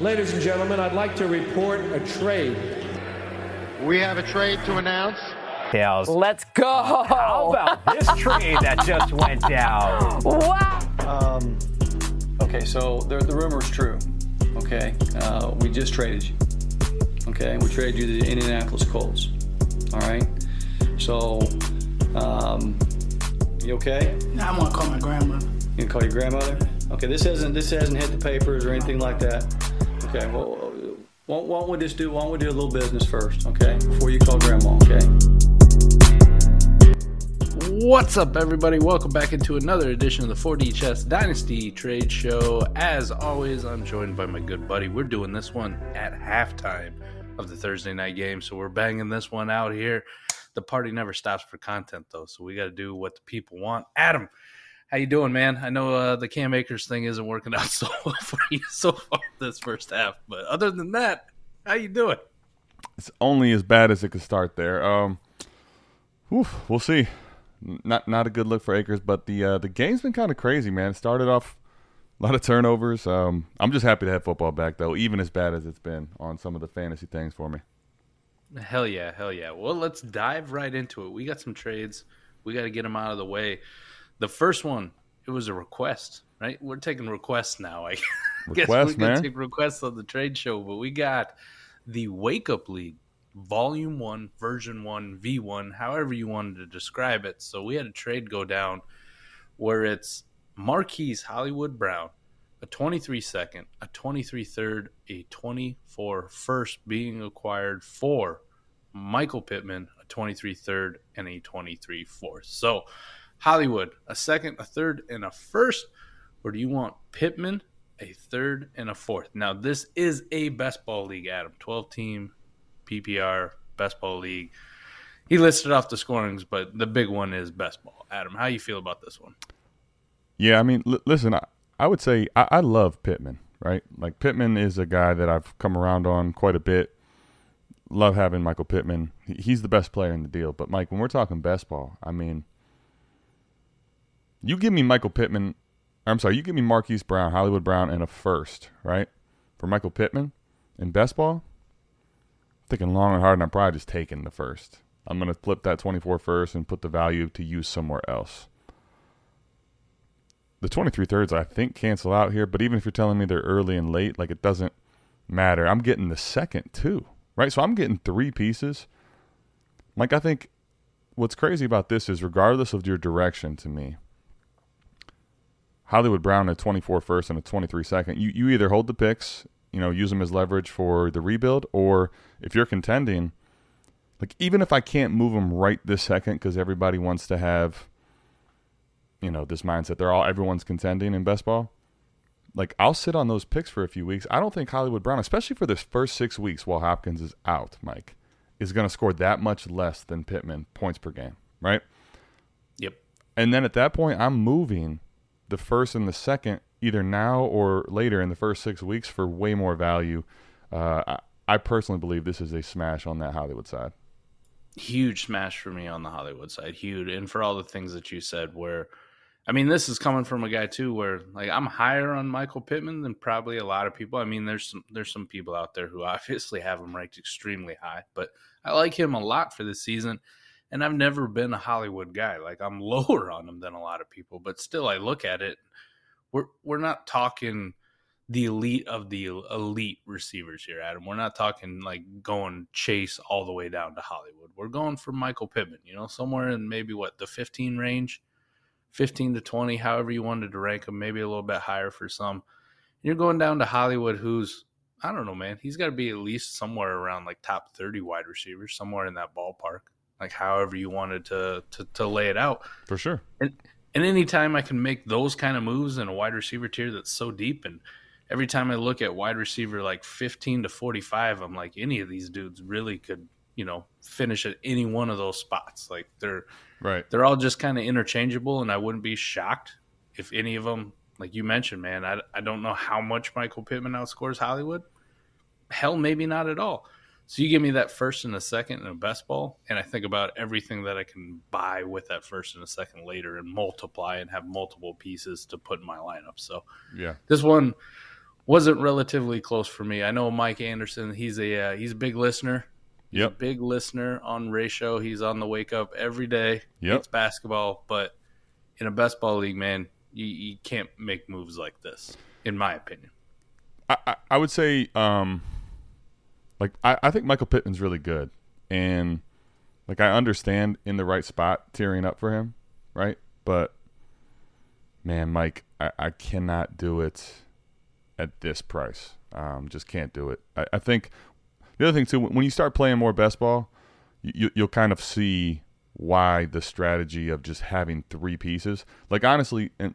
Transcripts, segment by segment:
Ladies and gentlemen, I'd like to report a trade. We have a trade to announce. Tails. Let's go. How about this trade that just went down? Wow. Um, okay, so the, the rumor's true. Okay, uh, we just traded you. Okay, we traded you to the Indianapolis Colts. All right, so um, you okay? I'm gonna call my grandmother. You can call your grandmother. Okay, this hasn't this hasn't hit the papers or anything like that. Okay, well, why why don't we just do why don't we do a little business first? Okay, before you call grandma. Okay. What's up, everybody? Welcome back into another edition of the 4D Chess Dynasty Trade Show. As always, I'm joined by my good buddy. We're doing this one at halftime of the Thursday night game, so we're banging this one out here. The party never stops for content, though, so we got to do what the people want. Adam, how you doing, man? I know uh, the Cam Akers thing isn't working out so well for you so far this first half, but other than that, how you doing? It's only as bad as it could start there. Um, whew, we'll see. Not not a good look for Akers, but the uh, the game's been kind of crazy, man. It started off a lot of turnovers. Um, I'm just happy to have football back, though, even as bad as it's been on some of the fantasy things for me. Hell yeah, hell yeah. Well, let's dive right into it. We got some trades. We got to get them out of the way. The first one, it was a request, right? We're taking requests now. I guess we're gonna take requests on the trade show, but we got the Wake Up League, Volume One, Version One, V One, however you wanted to describe it. So we had a trade go down where it's Marquise Hollywood Brown, a 23 second, a 23 third, a 24 first being acquired for Michael Pittman, a 23 third, and a 23 fourth. So Hollywood, a second, a third, and a first, or do you want Pittman, a third, and a fourth? Now, this is a best ball league, Adam. 12 team PPR best ball league. He listed off the scorings, but the big one is best ball. Adam, how you feel about this one? Yeah, I mean, l- listen, I, I would say I, I love Pittman, right? Like Pittman is a guy that I've come around on quite a bit. Love having Michael Pittman. He's the best player in the deal. But Mike, when we're talking best ball, I mean, you give me Michael Pittman. I'm sorry, you give me Marquise Brown, Hollywood Brown, and a first, right? For Michael Pittman in best ball, thinking long and hard, and I'm probably just taking the first. I'm going to flip that 24 first and put the value to use somewhere else the 23 thirds I think cancel out here, but even if you're telling me they're early and late, like it doesn't matter. I'm getting the second too, right? So I'm getting three pieces. Like I think what's crazy about this is regardless of your direction to me, Hollywood Brown at 24 first and a 23 second, you, you either hold the picks, you know, use them as leverage for the rebuild, or if you're contending, like even if I can't move them right this second because everybody wants to have you know this mindset they're all everyone's contending in best ball like i'll sit on those picks for a few weeks i don't think hollywood brown especially for this first six weeks while hopkins is out mike is going to score that much less than pittman points per game right Yep. and then at that point i'm moving the first and the second either now or later in the first six weeks for way more value uh, I, I personally believe this is a smash on that hollywood side huge smash for me on the Hollywood side. Huge. And for all the things that you said, where, I mean, this is coming from a guy too, where like I'm higher on Michael Pittman than probably a lot of people. I mean, there's some, there's some people out there who obviously have him ranked extremely high, but I like him a lot for this season. And I've never been a Hollywood guy. Like I'm lower on him than a lot of people, but still I look at it. We're, we're not talking the elite of the elite receivers here, Adam. We're not talking like going chase all the way down to Hollywood. We're going for Michael Pittman, you know, somewhere in maybe what the 15 range, 15 to 20, however you wanted to rank him, maybe a little bit higher for some. You're going down to Hollywood, who's I don't know, man. He's got to be at least somewhere around like top 30 wide receivers, somewhere in that ballpark. like however you wanted to to, to lay it out. For sure. And and anytime I can make those kind of moves in a wide receiver tier that's so deep, and every time I look at wide receiver like 15 to 45, I'm like, any of these dudes really could, you know, finish at any one of those spots. Like they're Right. they're all just kind of interchangeable, and I wouldn't be shocked if any of them, like you mentioned, man. I I don't know how much Michael Pittman outscores Hollywood. Hell, maybe not at all. So you give me that first and a second and a best ball, and I think about everything that I can buy with that first and a second later, and multiply and have multiple pieces to put in my lineup. So Yeah. this one wasn't relatively close for me. I know Mike Anderson; he's a uh, he's a big listener. He's a Yep. big listener on ratio. He's on the wake up every day. Yep. It's basketball, but in a best ball league, man, you, you can't make moves like this, in my opinion. I, I, I would say, um, like I, I think Michael Pittman's really good, and like I understand in the right spot tearing up for him, right? But man, Mike, I, I cannot do it at this price. Um, just can't do it. I, I think the other thing too, when you start playing more best ball, you, you'll kind of see why the strategy of just having three pieces. Like honestly, and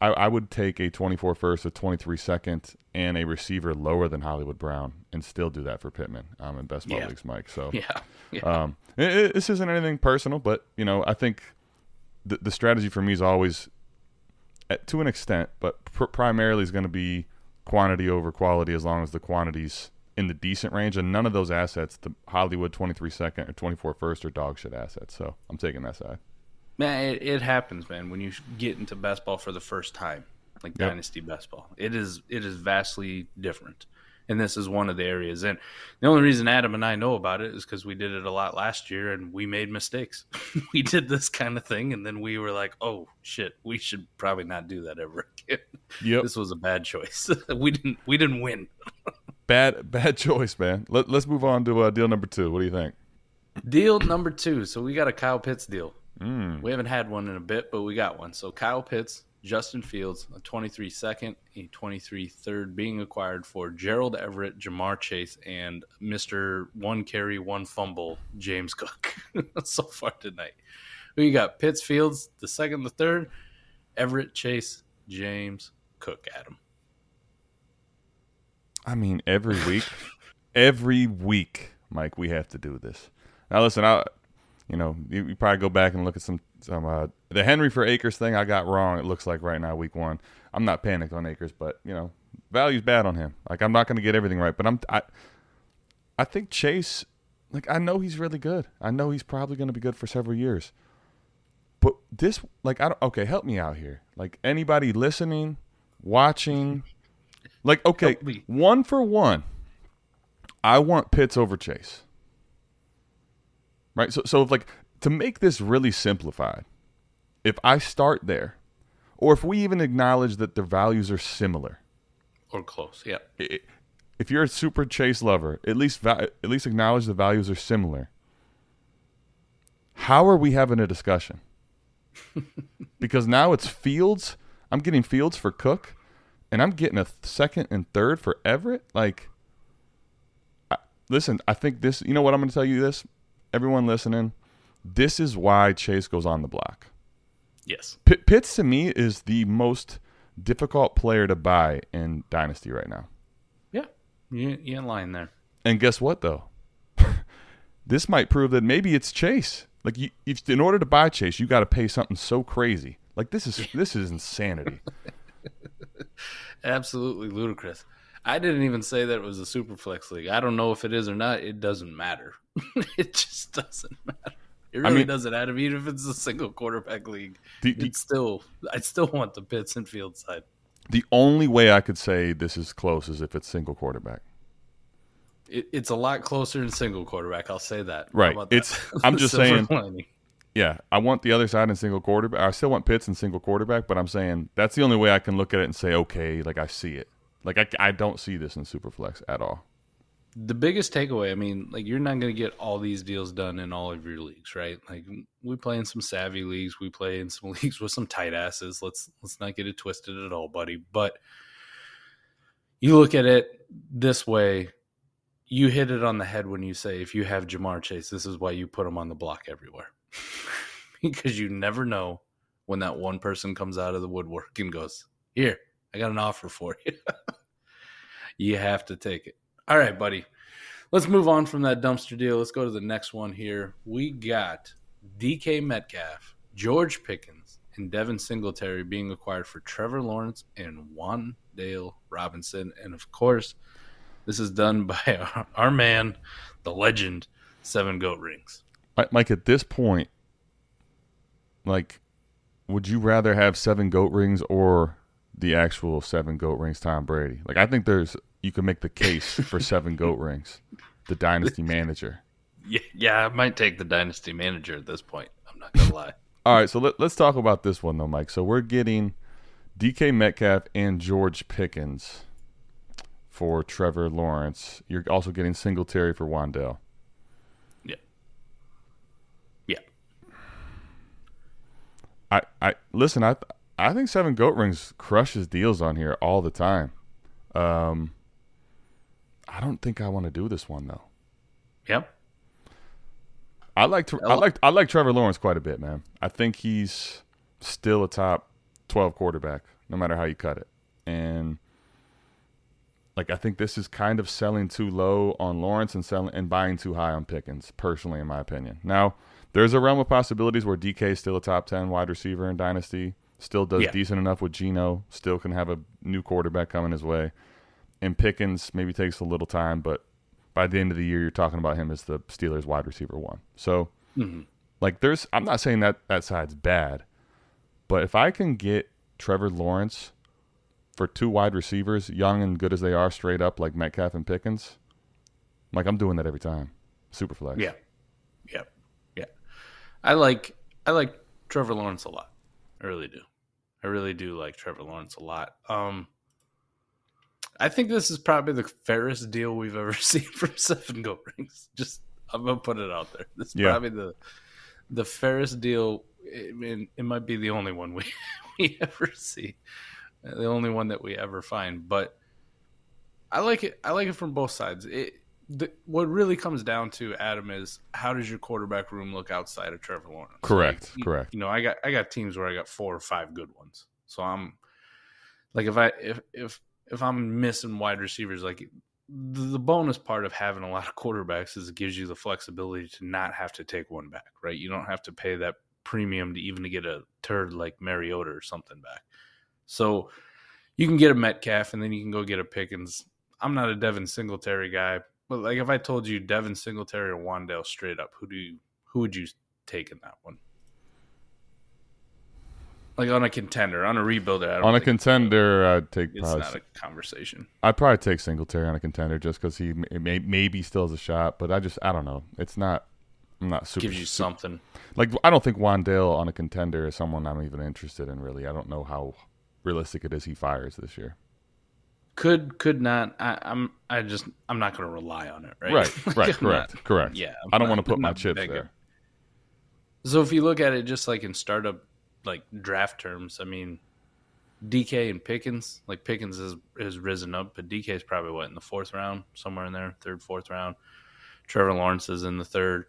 I, I would take a 24 first, a 23 second, and a receiver lower than Hollywood Brown, and still do that for Pittman um, in best ball Yeah. leagues, Mike. So Yeah, yeah. um, it, it- this isn't anything personal, but you know, I think the the strategy for me is always, at, to an extent, but pr- primarily is going to be quantity over quality, as long as the quantities in the decent range, and none of those assets, the Hollywood 23 second or 24 first, are dog shit assets. So I'm taking that side. Man, it, it happens, man. When you get into best ball for the first time, like Yep. dynasty best ball, it is it is vastly different. And this is one of the areas. And the only reason Adam and I know about it is because we did it a lot last year, and we made mistakes. we did this kind of thing, and then we were like, "Oh shit, we should probably not do that ever again." Yep. This was a bad choice. we didn't we didn't win. Bad bad choice, man. Let, let's move on to uh, deal number two. What do you think? Deal number two. So we got a Kyle Pitts deal. Mm. We haven't had one in a bit, but we got one. So Kyle Pitts, Justin Fields, a 23 second, a 23 third being acquired for Gerald Everett, Ja'Marr Chase, and Mr. One Carry, One Fumble, James Cook. so far tonight. We got Pitts, Fields, the second, the third, Everett, Chase, James, Cook, Adam. I mean, every week, every week, Mike, we have to do this. Now, listen, I, you know, you, you probably go back and look at some some uh, the Henry for Akers thing. I got wrong. It looks like right now, week one. I'm not panicked on Akers, but you know, value's bad on him. Like I'm not going to get everything right, but I'm I, I think Chase. Like I know he's really good. I know he's probably going to be good for several years. But this, like, I don't. Okay, help me out here. Like anybody listening, watching, like, okay, one for one, I want Pitts over Chase. Right? So, so if, like, to make this really simplified, if I start there, or if we even acknowledge that their values are similar, Or close. Yeah. i- if you're a super Chase lover, at least va- at least acknowledge the values are similar. How are we having a discussion? because now it's Fields. I'm getting Fields for Cook, and I'm getting a second and third for Everett. Like, I, listen, I think this. You know what? I'm going to tell you this. Everyone listening, this is why Chase goes on the block. Yes. P- Pitts to me is the most difficult player to buy in Dynasty right now. Yeah. You, you in line there. And guess what, though? this might prove that maybe it's Chase. Like, you, if, in order to buy Chase, you got to pay something so crazy. Like this is this is insanity. Absolutely ludicrous. I didn't even say that it was a super flex league. I don't know if it is or not. It doesn't matter. it just doesn't matter. It really mean- doesn't matter. Even if it's a single quarterback league, Do- do- it's still. I still want the Pitts and Field side. the only way I could say this is close is if it's single quarterback. It, it's a lot closer than single quarterback. I'll say that. Right. about that? It's- I'm just saying- lining. Yeah, I want the other side in single quarterback. I still want Pitts in single quarterback, but I'm saying that's the only way I can look at it and say, okay, like I see it. Like I, I don't see this in Superflex at all. the biggest takeaway, I mean, like you're not going to get all these deals done in all of your leagues, right? Like we play in some savvy leagues, we play in some leagues with some tight asses. Let's let's not get it twisted at all, buddy. But you look at it this way, you hit it on the head when you say if you have Ja'Marr Chase, this is why you put him on the block everywhere. because you never know when that one person comes out of the woodwork and goes, Here, I got an offer for you. you have to take it. All right, buddy. Let's move on from that dumpster deal. Let's go to the next one here. We got DK Metcalf, George Pickens, and Devin Singletary being acquired for Trevor Lawrence and Juan Dale Robinson. And of course, this is done by our, our man, the legend, Seven Goat Rings. Mike, at this point, like, would you rather have seven goat rings or the actual seven goat rings Tom Brady? Like, I think there's you can make the case for seven goat rings, the dynasty manager. Yeah, yeah, I might take the dynasty manager at this point. I'm not gonna lie. All right, so let, let's talk about this one though, Mike. So we're getting DK Metcalf and George Pickens for Trevor Lawrence. You're also getting Singletary for Wan'Dale. Yeah. Yeah. I, I listen. I I think Seven Goat Rings crushes deals on here all the time. Um, I don't think I want to do this one though. Yep. I like to, I like I like Trevor Lawrence quite a bit, man. I think he's still a top twelve quarterback, no matter how you cut it. And like I think this is kind of selling too low on Lawrence and selling and buying too high on Pickens, personally, in my opinion. Now, there's a realm of possibilities where DK is still a top ten wide receiver in Dynasty, still does Yeah. decent enough with Geno, still can have a new quarterback coming his way. And Pickens maybe takes a little time, but by the end of the year, you're talking about him as the Steelers wide receiver one. So, mm-hmm. like, there's, I'm not saying that that side's bad, but if I can get Trevor Lawrence for two wide receivers, young and good as they are, straight up like Metcalf and Pickens, like I'm doing that every time. Super flex. Yeah. Yeah. I like I like Trevor Lawrence a lot. I really do. I really do like Trevor Lawrence a lot. Um I think this is probably the fairest deal we've ever seen from Seven Goat Rings. Just I'm gonna put it out there. This is Yeah. probably the the fairest deal. I mean, it might be the only one we we ever see, the only one that we ever find. But I like it. I like it from both sides. It the, what really comes down to Adam is how does your quarterback room look outside of Trevor Lawrence? Correct, you- correct. You know, I got I got teams where I got four or five good ones. So I'm like if I if if if I'm missing wide receivers, like the, the bonus part of having a lot of quarterbacks is it gives you the flexibility to not have to take one back, right? You don't have to pay that premium to even to get a turd like Mariota or something back. So you can get a Metcalf and then you can go get a Pickens. I'm not a Devin Singletary guy, but like if I told you Devin Singletary or Wan'Dale straight up, who do you who would you take in that one? Like on a contender, on a rebuilder. I don't On a contender, I'd take it's probably, not a conversation. I'd probably take Singletary on a contender just because he may, may, maybe still has a shot, but I just I don't know. It's not. I'm not super. Gives you super- something. Like I don't think Wan'Dale on a contender is someone I'm even interested in. Really, I don't know how realistic it is he fires this year. Could could not. I, I'm I just I'm not going to rely on it. Right. Right, Like, right, I'm not- correct, correct. Yeah, I'm I don't want to put my chips begging. there. So if you look at it just like in startup like draft terms, I mean, DK and Pickens, like Pickens has has risen up, but DK is probably what in the fourth round, somewhere in there, third, fourth round. Trevor Lawrence is in the third.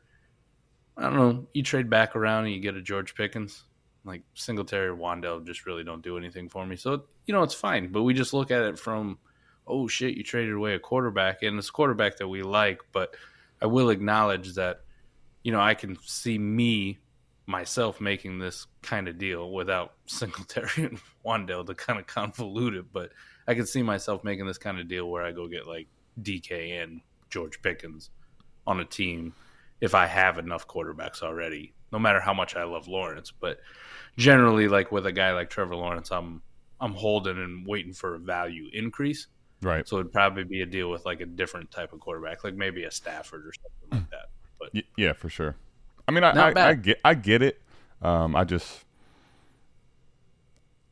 I don't know. You trade back around and you get a George Pickens. Like Singletary or Wan'Dale just really don't do anything for me. So you know it's fine. But we just look at it from, oh shit, you traded away a quarterback, and it's a quarterback that we like. But I will acknowledge that, you know, I can see me myself making this kind of deal without Singletary and Wan'Dale to kind of convolute it, but I can see myself making this kind of deal where I go get like DK and George Pickens on a team if I have enough quarterbacks already, no matter how much I love Lawrence. But generally, like with a guy like Trevor Lawrence, I'm I'm holding and waiting for a value increase. Right. So it'd probably be a deal with like a different type of quarterback, like maybe a Stafford or something like that. But Y- yeah, for sure. I mean, I, I. I get I get it. Um, I just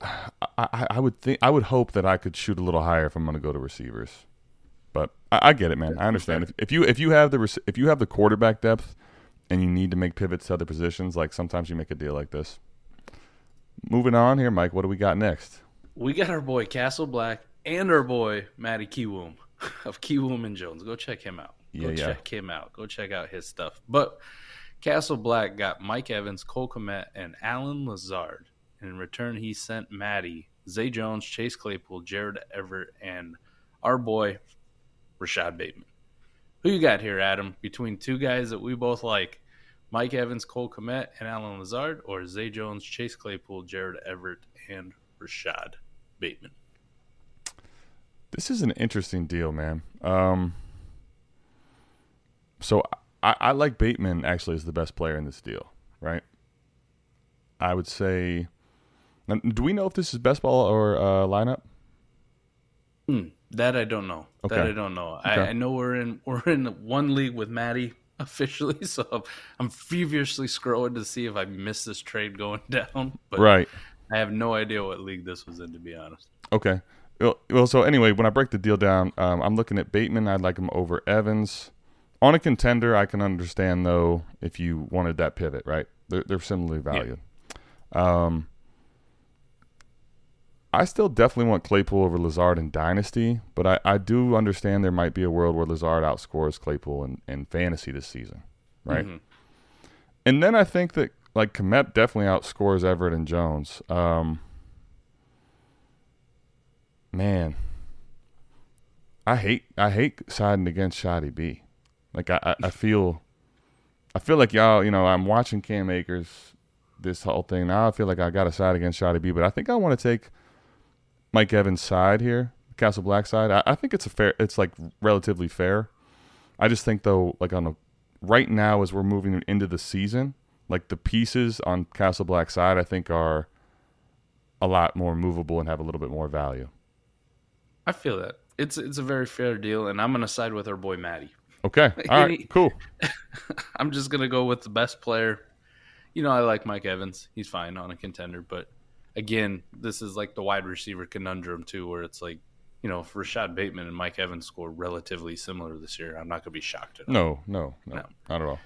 I, I, I would think I would hope that I could shoot a little higher if I'm going to go to receivers. But I, I get it, man. I understand. If, if you if you have the rec- if you have the quarterback depth and you need to make pivots to other positions, like sometimes you make a deal like this. Moving on here, Mike. What do we got next? we got our boy Castle Black and our boy Matty Kiwoom. of Kiwoom and Jones. Go check him out. Go Yeah, yeah. check him out. Go check out his stuff. But Castle Black got Mike Evans, Cole Kmet, and Allen Lazard. And in return, he sent Maddie, Zay Jones, Chase Claypool, Jared Everett, and our boy Rashod Bateman. Who you got here, Adam? Between two guys that we both like, Mike Evans, Cole Kmet, and Allen Lazard, or Zay Jones, Chase Claypool, Jared Everett, and Rashod Bateman? This is an interesting deal, man. Um, so I, I like Bateman actually as the best player in this deal, right? I would say. Do we know if this is best ball or uh, lineup? Hmm, that I don't know. That I don't know. Okay. I, I know we're in we're in one league with Maddie officially, so I'm feverishly scrolling to see if I missed this trade going down. But Right. I have no idea what league this was in, to be honest. Okay. Well, well, so anyway, when I break the deal down, um, I'm looking at Bateman. I'd like him over Evans. On a contender, I can understand though if you wanted that pivot, right? They're, they're similarly valued. Um, I still definitely want Claypool over Lazard in Dynasty, but I, I do understand there might be a world where Lazard outscores Claypool in, in fantasy this season, right? Mhm. And then I think that like Kmet definitely outscores Everett and Jones. Um, man, I hate I hate siding against Shoddy B. Like I, I, I feel I feel like y'all, you know, I'm watching Cam Akers this whole thing. Now I feel like I got to side against Shoddy B, but I think I want to take Mike Evans' side here, Castle Black side. I, I think it's a fair. It's like relatively fair. I just think though, like on a right now as we're moving into the season, like the pieces on Castle Black side, I think are a lot more movable and have a little bit more value. I feel that it's it's a very fair deal, and I'm gonna side with our boy Maddie. Okay, all right, cool. I'm just gonna go with the best player. You know, I like Mike Evans. He's fine on a contender, but again, this is like the wide receiver conundrum too, where it's like, you know, if Rashod Bateman and Mike Evans score relatively similar this year, I'm not gonna be shocked at all. No, no, no, No. not at all.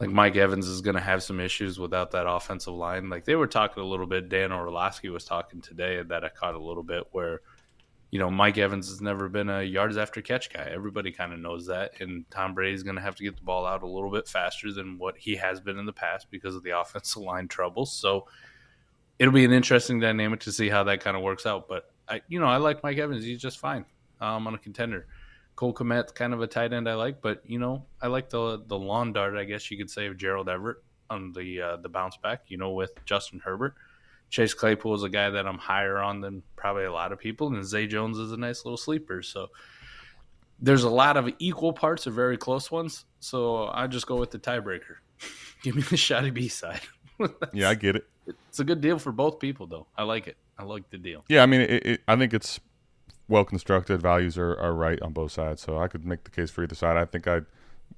Like Mike Evans is gonna have some issues without that offensive line. Like they were talking a little bit. Dan Orlovsky was talking today that I caught a little bit where. You know, Mike Evans has never been a yards after catch guy. Everybody kind of knows that. And Tom Brady's going to have to get the ball out a little bit faster than what he has been in the past because of the offensive line troubles. So it'll be an interesting dynamic to see how that kind of works out. But I, you know, I like Mike Evans. He's just fine um, on a contender. Cole Kmet's kind of a tight end I like, but you know, I like the the lawn dart, I guess you could say, of Gerald Everett on the uh, the bounce back. You know, with Justin Herbert. Chase Claypool is a guy that I'm higher on than probably a lot of people, and Zay Jones is a nice little sleeper. So there's a lot of equal parts or very close ones. So I just go with the tiebreaker. Give me the shoddy B side. Yeah, I get it. It's a good deal for both people, though. I like it. I like the deal. Yeah, I mean, it, it, I think it's well constructed. Values are, are right on both sides, so I could make the case for either side. I think I'd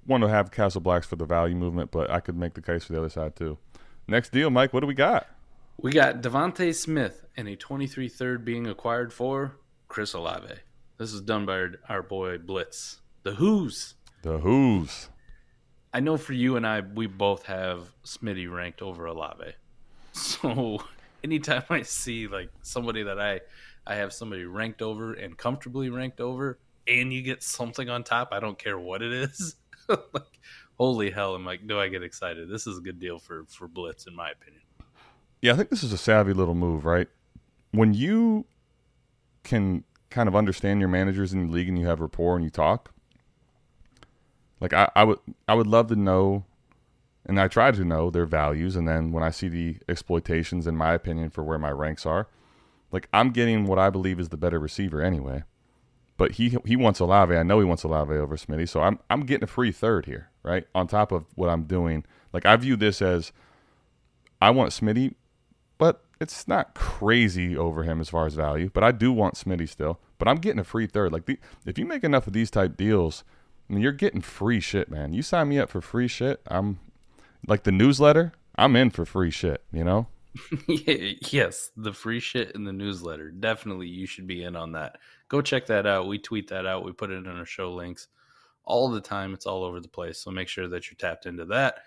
want to have Castle Blacks for the value movement, but I could make the case for the other side too. Next deal, Mike. What do we got? We got DeVonta Smith and a 23 third being acquired for Chris Olave. This is done by our, our boy Blitz. The Who's. The Who's. I know for you and I, we both have Smitty ranked over Olave. So anytime I see like somebody that I I have somebody ranked over and comfortably ranked over, and you get something on top, I don't care what it is. like holy hell, I'm like, do I get excited? This is a good deal for for Blitz, in my opinion. Yeah, I think this is a savvy little move, right? When you can kind of understand your managers in the league and you have rapport and you talk, like I, I would I would love to know and I try to know their values and then when I see the exploitations in my opinion for where my ranks are, like I'm getting what I believe is the better receiver anyway. But he he wants Olave. I know he wants Olave over Smitty, so I'm I'm getting a free third here, right? On top of what I'm doing. Like I view this as I want Smitty, it's not crazy over him as far as value. But I do want Smitty still. But I'm getting a free third. Like the, if you make enough of these type deals, I mean, you're getting free shit, man. You sign me up for free shit. I'm like the newsletter. I'm in for free shit. You know. yes, the free shit in the newsletter. Definitely, you should be in on that. Go check that out. We tweet that out. We put it in our show links all the time. It's all over the place. So make sure that you're tapped into that.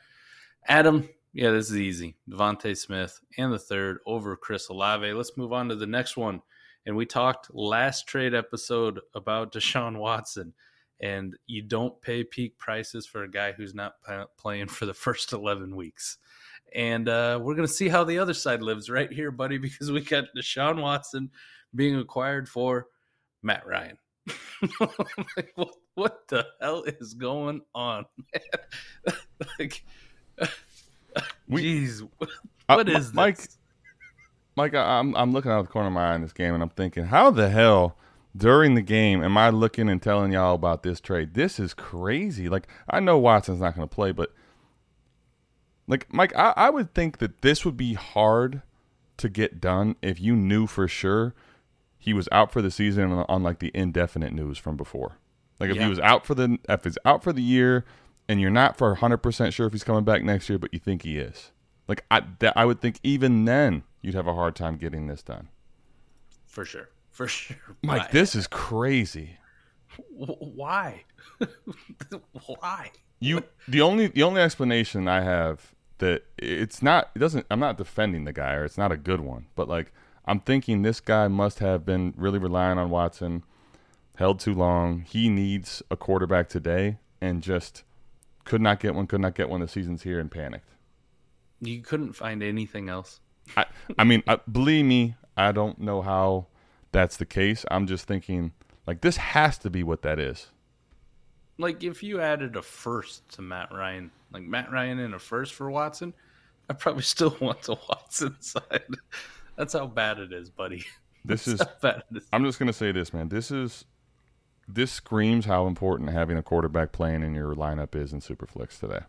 Adam, yeah, this is easy. DeVonta Smith and the third over Chris Olave. Let's move on to the next one. And we talked last trade episode about Deshaun Watson, and you don't pay peak prices for a guy who's not p- playing for the first 11 weeks. And uh, we're going to see how the other side lives right here, buddy, because we got Deshaun Watson being acquired for Matt Ryan. like, what, what the hell is going on, man? like, We- jeez, what is Mike? this? Mike, I'm I'm looking out the corner of my eye in this game, and I'm thinking, how the hell during the game am I looking and telling y'all about this trade? This is crazy. Like I know Watson's not going to play, but like Mike, I, I would think that this would be hard to get done if you knew for sure he was out for the season on, on like the indefinite news from before. Like if Yeah. he was out for the if he's out for the year and you're not for 100% sure if he's coming back next year, but you think he is. Like I that, I would think even then you'd have a hard time getting this done. For sure. For sure. Mike, Why? this is crazy. Why? Why? You the only the only explanation I have that it's not it doesn't I'm not defending the guy or it's not a good one, but like I'm thinking this guy must have been really relying on Watson, held too long. He needs a quarterback today and just could not get one, could not get one. The season's here and panicked. You couldn't find anything else. I I mean, I, believe me, I don't know how that's the case. I'm just thinking like this has to be what that is. Like if you added a first to Matt Ryan, like Matt Ryan and a first for Watson, I probably still want the Watson side. That's how bad it is, buddy. This That's is how bad it is. I'm just gonna say this, man. This is this screams how important having a quarterback playing in your lineup is in Superflex today.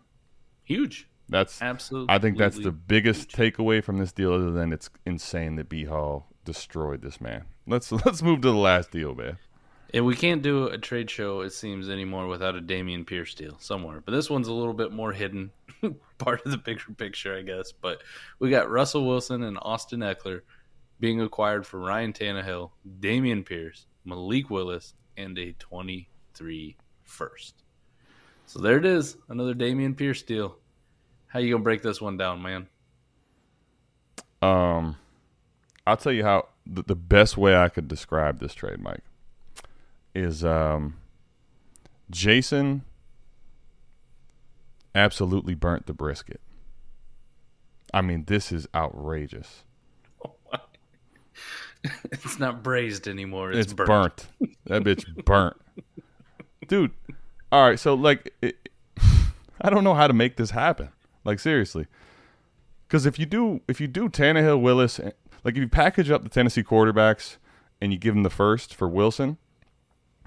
Huge. That's Absolutely. I think that's the biggest takeaway from this deal. Other than it's insane that B Hall destroyed this man. Let's let's move to the last deal, man. And we can't do a trade show, it seems, anymore without a Dameon Pierce deal somewhere. But this one's a little bit more hidden, part of the bigger picture, I guess. But we got Russell Wilson and Austin Ekeler being acquired for Ryan Tannehill, Dameon Pierce, Malik Willis, and a 23 first. So there it is, another Dameon Pierce deal. How you gonna break this one down, man? Um, I'll tell you how the, the best way I could describe this trade, Mike, is um, Jason absolutely burnt the brisket. I mean, this is outrageous. It's not braised anymore. It's, It's, burnt. burnt. That bitch burnt. Dude, all right, so like it, I don't know how to make this happen. Like seriously. Cuz if you do if you do Tannehill, Willis, eh, like if you package up the Tennessee quarterbacks and you give them the first for Wilson,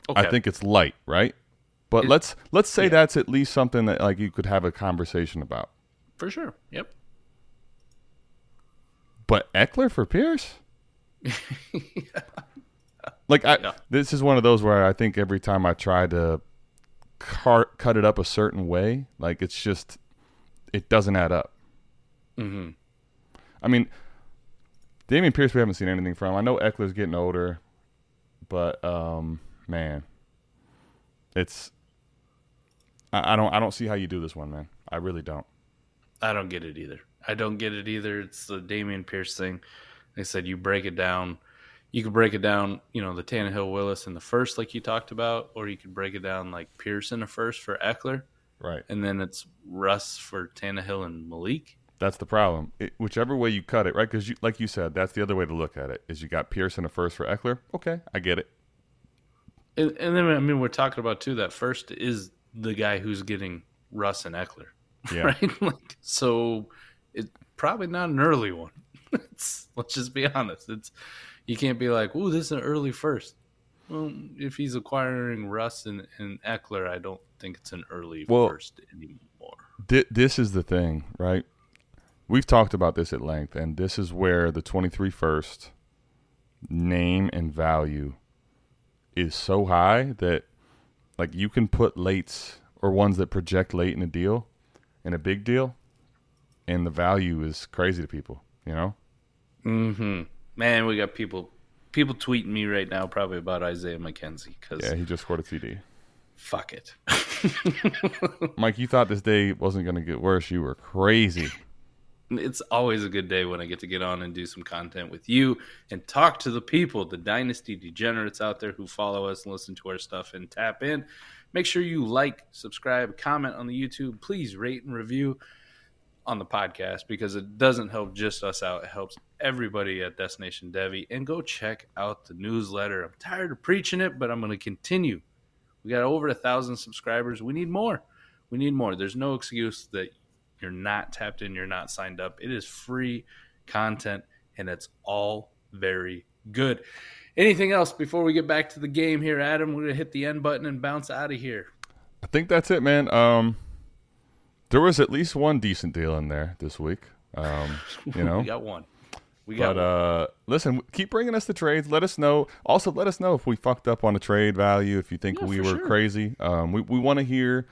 Okay. I think it's light, right? But It- let's let's say yeah. that's at least something that like you could have a conversation about. for sure. Yep. But Ekeler for Pierce? Like I, Yeah. this is one of those where I think every time I try to car- cut it up a certain way, like it's just it doesn't add up. hmm I mean, Dameon Pierce, we haven't seen anything from. I know Ekeler's getting older, but um, man, it's I, I don't I don't see how you do this one, man. I really don't. I don't get it either. I don't get it either. It's the Dameon Pierce thing. They said you break it down. You could break it down, you know, the Tannehill Willis in the first, like you talked about, or you could break it down like Pierce in the first for Ekeler, Right. and then it's Russ for Tannehill and Malik. That's the problem. It, whichever way you cut it, right? Because, you, like you said, that's the other way to look at it. Is you got Pierce in a first for Ekeler? Okay, I get it. And, and then, I mean, we're talking about too that first is the guy who's getting Russ and Ekeler, Yeah. right? Like, so it's probably not an early one. it's, let's just be honest. It's you can't be like, "Ooh, this is an early first. Well, if he's acquiring Russ and, and Ekeler, I don't think it's an early Well- first anymore. Thi- this is the thing, right? We've talked about this at length, and this is where the 23 first name and value is so high that like you can put lates or ones that project late in a deal in a big deal and the value is crazy to people, you know? Mm-hmm. Man, we got people people tweeting me right now probably about Isaiah McKenzie because Yeah, he just scored a TD. fuck it. Mike, you thought this day wasn't going to get worse. You were crazy. it's always a good day when I get to get on and do some content with you and talk to the people, the dynasty degenerates out there who follow us and listen to our stuff and tap in. Make sure you like, subscribe, comment on the YouTube. Please rate and review on the podcast because it doesn't help just us out. It helps everybody at Destination Devy And go check out the newsletter. I'm tired of preaching it, but I'm going to continue. We got over a thousand subscribers. We need more. We need more. There's no excuse that you're not tapped in, you're not signed up. It is free content and it's all very good. Anything else before we get back to the game here, Adam? We're gonna hit the end button and bounce out of here. I think that's it, man. Um, there was at least one decent deal in there this week. Um, you know, we got one. We but uh, listen, keep bringing us the trades. Let us know. Also, let us know if we fucked up on a trade value. If you think Yeah, we were sure. crazy, um, we we want to hear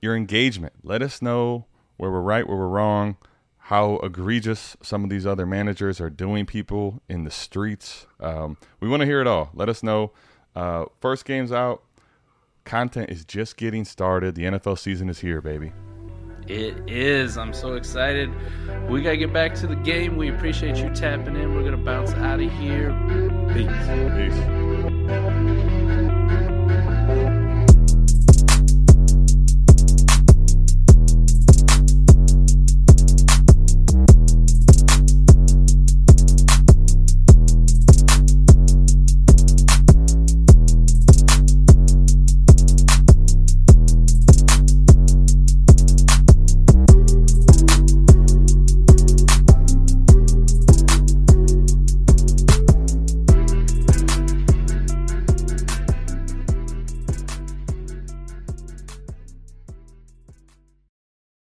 your engagement. Let us know where we're right, where we're wrong, how egregious some of these other managers are doing people in the streets. Um, we want to hear it all. Let us know. Uh, first game's out. Content is just getting started. The NFL season is here, baby. It is. I'm so excited. We got to get back to the game. We appreciate you tapping in. We're going to bounce out of here. Peace. Peace.